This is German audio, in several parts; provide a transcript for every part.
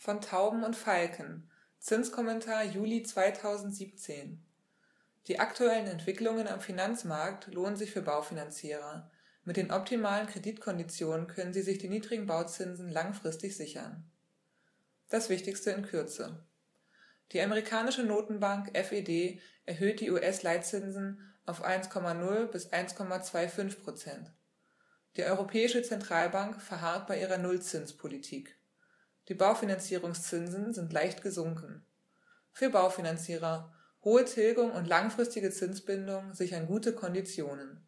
Von Tauben und Falken. Zinskommentar Juli 2017. Die aktuellen Entwicklungen am Finanzmarkt lohnen sich für Baufinanzierer. Mit den optimalen Kreditkonditionen können sie sich die niedrigen Bauzinsen langfristig sichern. Das Wichtigste in Kürze. Die amerikanische Notenbank FED erhöht die US-Leitzinsen auf 1,0 bis 1,25 Prozent. Die Europäische Zentralbank verharrt bei ihrer Nullzinspolitik. Die Baufinanzierungszinsen sind leicht gesunken. Für Baufinanzierer hohe Tilgung und langfristige Zinsbindung sichern gute Konditionen.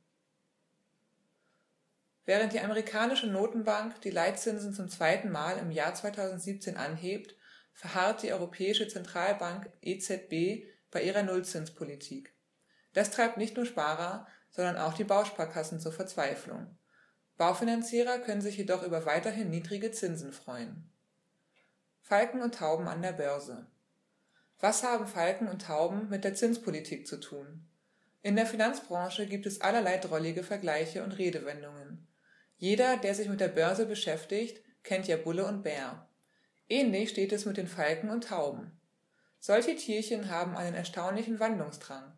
Während die amerikanische Notenbank die Leitzinsen zum zweiten Mal im Jahr 2017 anhebt, verharrt die Europäische Zentralbank EZB bei ihrer Nullzinspolitik. Das treibt nicht nur Sparer, sondern auch die Bausparkassen zur Verzweiflung. Baufinanzierer können sich jedoch über weiterhin niedrige Zinsen freuen. Falken und Tauben an der Börse. Was haben Falken und Tauben mit der Zinspolitik zu tun? In der Finanzbranche gibt es allerlei drollige Vergleiche und Redewendungen. Jeder, der sich mit der Börse beschäftigt, kennt ja Bulle und Bär. Ähnlich steht es mit den Falken und Tauben. Solche Tierchen haben einen erstaunlichen Wandlungsdrang.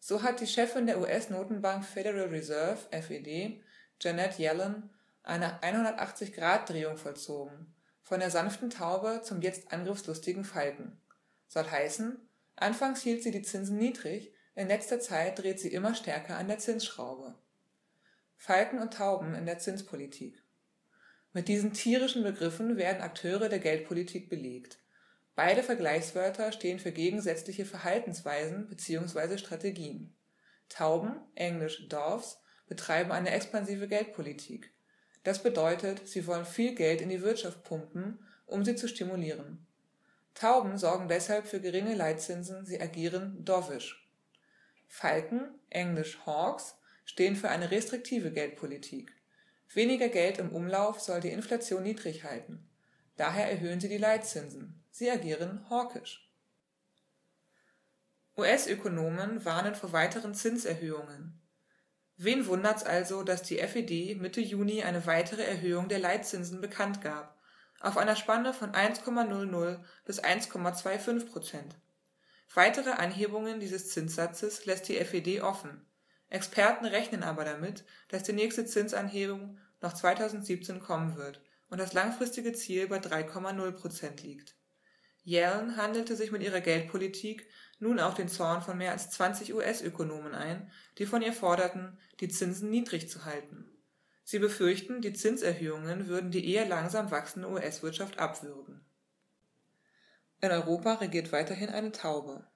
So hat die Chefin der US-Notenbank Federal Reserve FED Janet Yellen eine 180-Grad-Drehung vollzogen, von der sanften Taube zum jetzt angriffslustigen Falken. Soll heißen, anfangs hielt sie die Zinsen niedrig, in letzter Zeit dreht sie immer stärker an der Zinsschraube. Falken und Tauben in der Zinspolitik. Mit diesen tierischen Begriffen werden Akteure der Geldpolitik belegt. Beide Vergleichswörter stehen für gegensätzliche Verhaltensweisen bzw. Strategien. Tauben, englisch Doves, betreiben eine expansive Geldpolitik. Das bedeutet, sie wollen viel Geld in die Wirtschaft pumpen, um sie zu stimulieren. Tauben sorgen deshalb für geringe Leitzinsen, sie agieren dovish. Falken, englisch Hawks, stehen für eine restriktive Geldpolitik. Weniger Geld im Umlauf soll die Inflation niedrig halten. Daher erhöhen sie die Leitzinsen. Sie agieren hawkisch. US-Ökonomen warnen vor weiteren Zinserhöhungen. Wen wundert's also, dass die FED Mitte Juni eine weitere Erhöhung der Leitzinsen bekannt gab, auf einer Spanne von 1,00 bis 1,25 Prozent. Weitere Anhebungen dieses Zinssatzes lässt die FED offen. Experten rechnen aber damit, dass die nächste Zinsanhebung noch 2017 kommen wird und das langfristige Ziel bei 3,0 Prozent liegt. Yellen handelte sich mit ihrer Geldpolitik nun auch den Zorn von mehr als 20 US-Ökonomen ein, die von ihr forderten, die Zinsen niedrig zu halten. Sie befürchten, die Zinserhöhungen würden die eher langsam wachsende US-Wirtschaft abwürgen. In Europa regiert weiterhin eine Taube.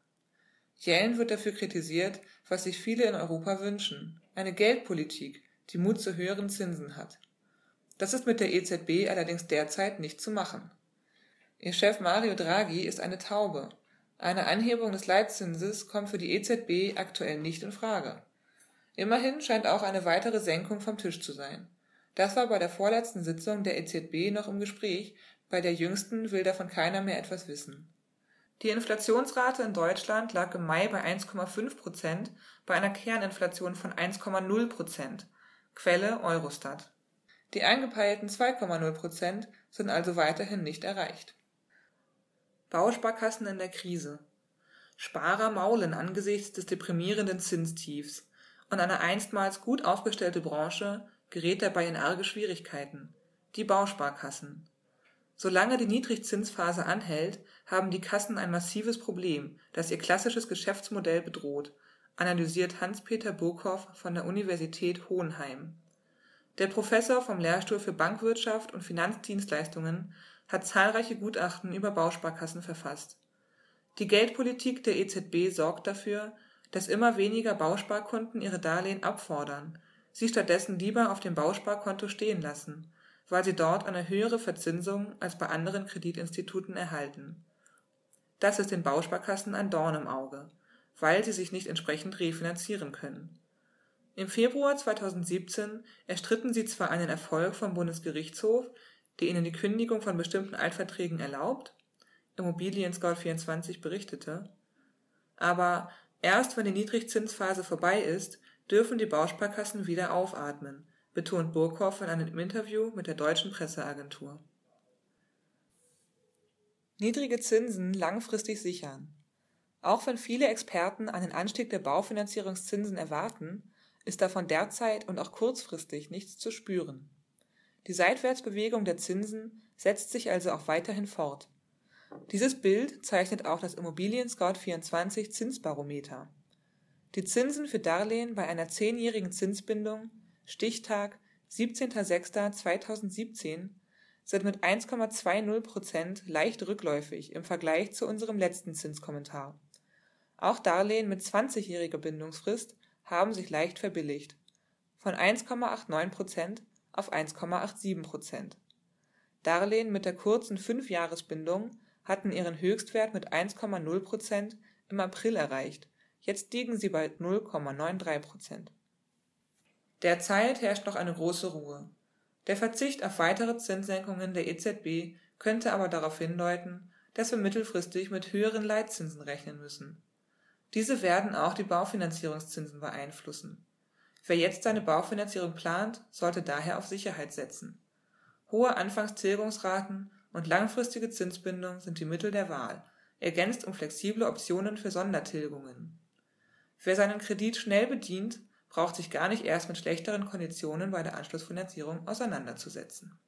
Yellen wird dafür kritisiert, was sich viele in Europa wünschen, eine Geldpolitik, die Mut zu höheren Zinsen hat. Das ist mit der EZB allerdings derzeit nicht zu machen. Ihr Chef Mario Draghi ist eine Taube eine Anhebung des Leitzinses kommt für die EZB aktuell nicht in Frage. Immerhin scheint auch eine weitere Senkung vom Tisch zu sein. Das war bei der vorletzten Sitzung der EZB noch im Gespräch, bei der jüngsten will davon keiner mehr etwas wissen. Die Inflationsrate in Deutschland lag im Mai bei 1,5 Prozent, bei einer Kerninflation von 1,0 Prozent. Quelle Eurostat. Die angepeilten 2,0 Prozent sind also weiterhin nicht erreicht. Bausparkassen in der Krise. Sparer maulen angesichts des deprimierenden Zinstiefs und eine einstmals gut aufgestellte Branche gerät dabei in arge Schwierigkeiten. Die Bausparkassen. Solange die Niedrigzinsphase anhält, haben die Kassen ein massives Problem, das ihr klassisches Geschäftsmodell bedroht, analysiert Hans-Peter Burkhoff von der Universität Hohenheim. Der Professor vom Lehrstuhl für Bankwirtschaft und Finanzdienstleistungen hat zahlreiche Gutachten über Bausparkassen verfasst. Die Geldpolitik der EZB sorgt dafür, dass immer weniger Bausparkunden ihre Darlehen abfordern, sie stattdessen lieber auf dem Bausparkonto stehen lassen, weil sie dort eine höhere Verzinsung als bei anderen Kreditinstituten erhalten. Das ist den Bausparkassen ein Dorn im Auge, weil sie sich nicht entsprechend refinanzieren können. Im Februar 2017 erstritten sie zwar einen Erfolg vom Bundesgerichtshof, die ihnen die Kündigung von bestimmten Altverträgen erlaubt, Immobilien Scout 24 berichtete, aber erst wenn die Niedrigzinsphase vorbei ist, dürfen die Bausparkassen wieder aufatmen, betont Burkhoff in einem Interview mit der deutschen Presseagentur. Niedrige Zinsen langfristig sichern. Auch wenn viele Experten einen Anstieg der Baufinanzierungszinsen erwarten, ist davon derzeit und auch kurzfristig nichts zu spüren. Die Seitwärtsbewegung der Zinsen setzt sich also auch weiterhin fort. Dieses Bild zeichnet auch das Immobilien Scout 24 Zinsbarometer. Die Zinsen für Darlehen bei einer zehnjährigen Zinsbindung Stichtag 17.06.2017 sind mit 1,20 Prozent leicht rückläufig im Vergleich zu unserem letzten Zinskommentar. Auch Darlehen mit 20-jähriger Bindungsfrist haben sich leicht verbilligt, von 1,89 Prozent auf 1,87 Prozent. Darlehen mit der kurzen Fünfjahresbindung hatten ihren Höchstwert mit 1,0 Prozent im April erreicht, jetzt liegen sie bei 0,93 Prozent. Derzeit herrscht noch eine große Ruhe. Der Verzicht auf weitere Zinssenkungen der EZB könnte aber darauf hindeuten, dass wir mittelfristig mit höheren Leitzinsen rechnen müssen. Diese werden auch die Baufinanzierungszinsen beeinflussen. Wer jetzt seine Baufinanzierung plant, sollte daher auf Sicherheit setzen. Hohe Anfangstilgungsraten und langfristige Zinsbindung sind die Mittel der Wahl, ergänzt um flexible Optionen für Sondertilgungen. Wer seinen Kredit schnell bedient, braucht sich gar nicht erst mit schlechteren Konditionen bei der Anschlussfinanzierung auseinanderzusetzen